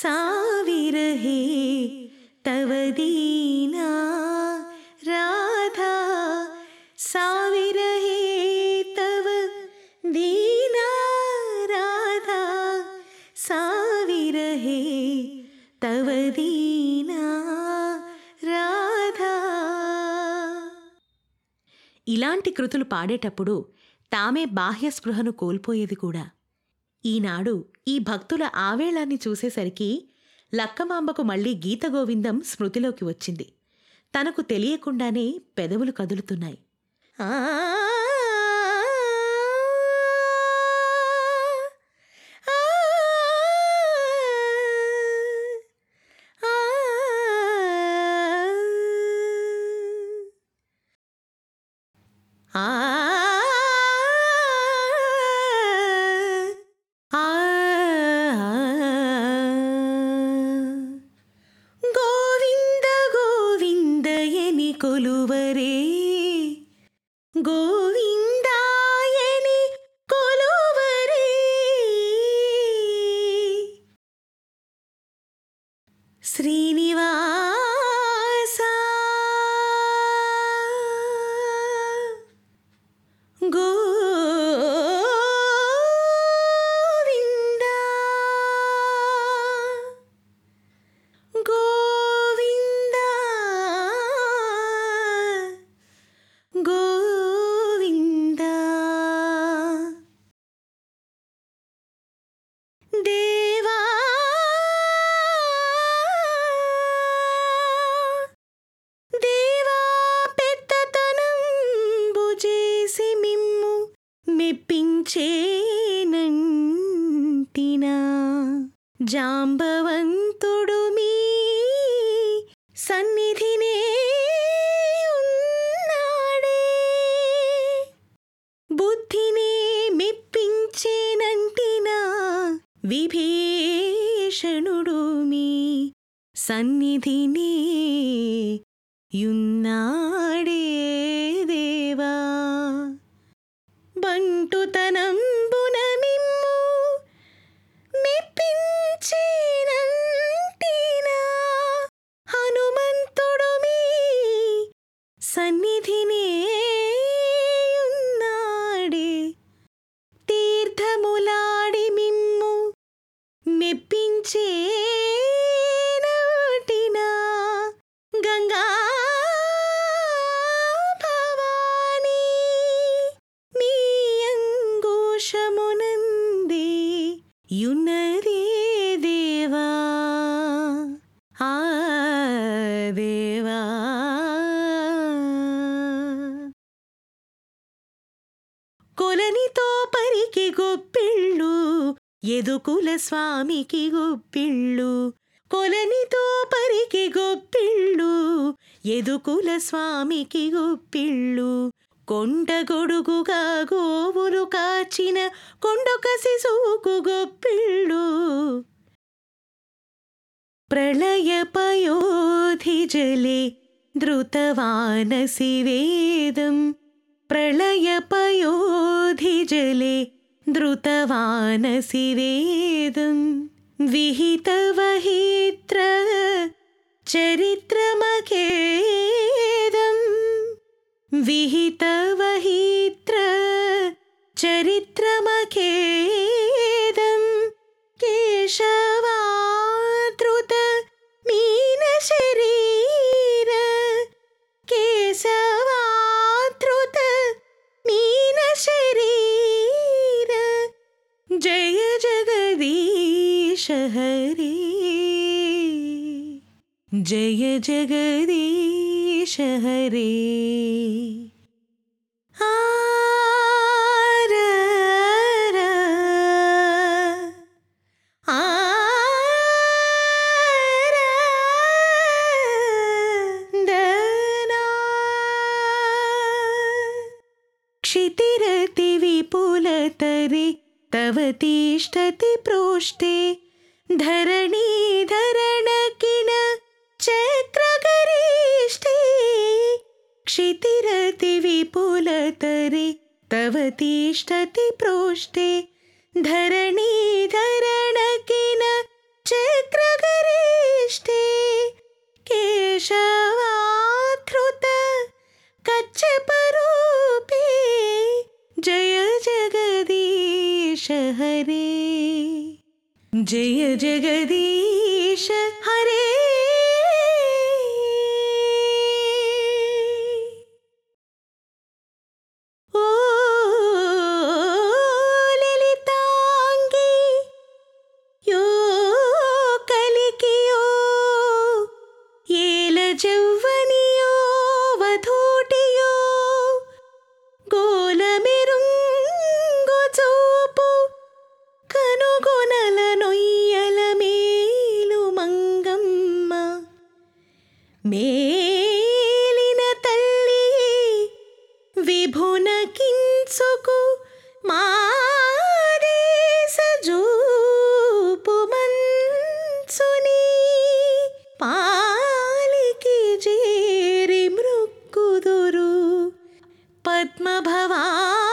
సావిరహే ತವದೀನಾ ರಾಧಾ సావిరహే తవ ದೀನಾ ರಾಧಾ సావిరహే ತವದೀನಾ రాధా ఇలాంటి కృతులు పాడేటప్పుడు తామే బాహ్య స్పృహను కోల్పోయేది కూడా ఈనాడు ఈ భక్తుల ఆవేళాన్ని చూసేసరికి లక్కమాంబకు మళ్ళీ గీతగోవిందం స్మృతిలోకి వచ్చింది తనకు తెలియకుండానే పెదవులు కదులుతున్నాయి ఆ జాంబవంతుడు మీ సన్నిధినే ఉన్నాడే. బుద్ధిని మెప్పించేనంటినా విభీషణుడు మీ సన్నిధినే యున్నాడే దేవా. బంటుతనం గొప్పిళ్ళు ఎదుకుల స్వామికి గొప్పిళ్ళు కొలనితో పరికి గొప్పిళ్ళు ఎదుకుల స్వామికి గొప్పిళ్ళు. కొండ గొడుగుగా గోవులు కాచిన కొండొక శిశువుకు గొప్పిళ్ళు. ప్రళయ పయోధి జలే ధృతవానసి వేదం. ప్రళయ పయోధి జలే द्रुतवानसि वेदं विहितवहित्र चरित्रमखेदं विहितवहि शहरी। जय जगदीश हरे। आर क्षितिरति विपुलतरि तव तिष्ठति प्रोष्ठे। धरणीधरणकिन चक्रगरिष्ठे क्षितिरतिविपुलतरे तव तिष्ठति प्रोष्ठे धरणीधरणकिन चक्रगरिष्ठे केशवाधृत कच्छपरूपे जय जगदीश हरे। जय जगदीश हरे ഭവാ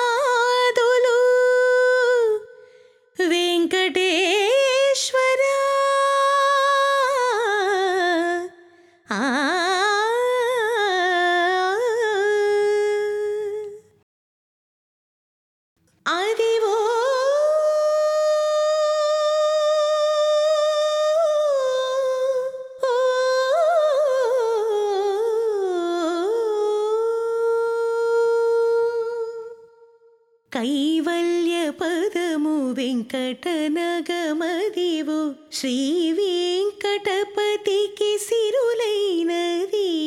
వెంకటనగమదివు శ్రీ వెంకటపతికి సిరులైనది.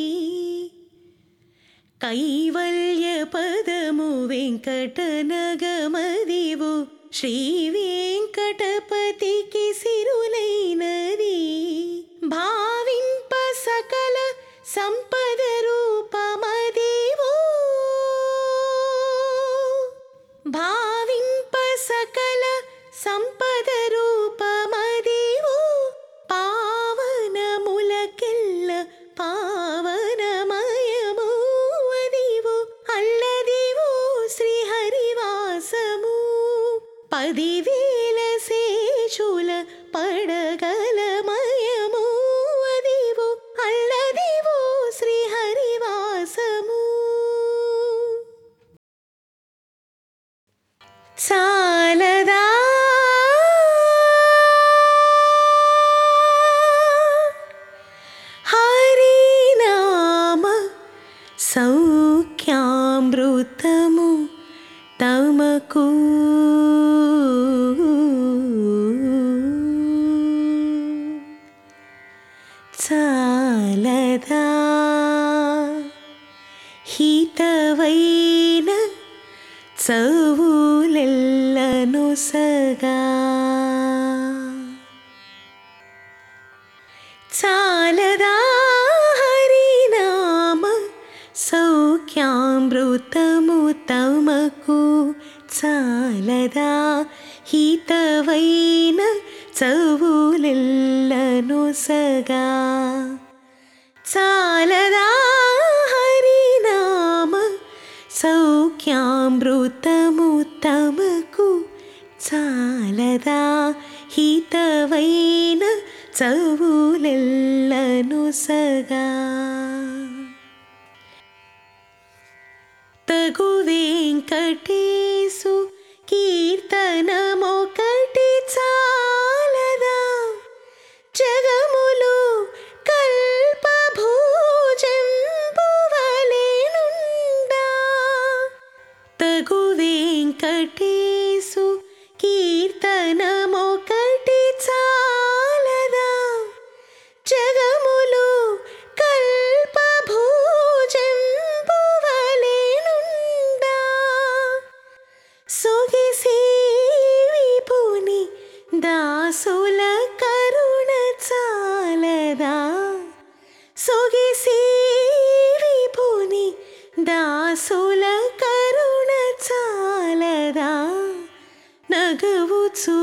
కైవల్య పదము వెంకటనగమదివు శ్రీ వెంకటపతికి పదివేల శేషుల పడగలమయము सदा हितवैन सवुलनु सदा सालदा हरिणाम सौख्यामृतमुतमकु। सदा हितवैन చవులెల్లను సగా చాలదా హరినామ సౌఖ్యామృతము తమకు చాలదా హితవైన చవులెల్లను సగా తగు వెంకటేశు కీర్తనమొకటి దాసుల కరుణ చాలదా నగవు చూ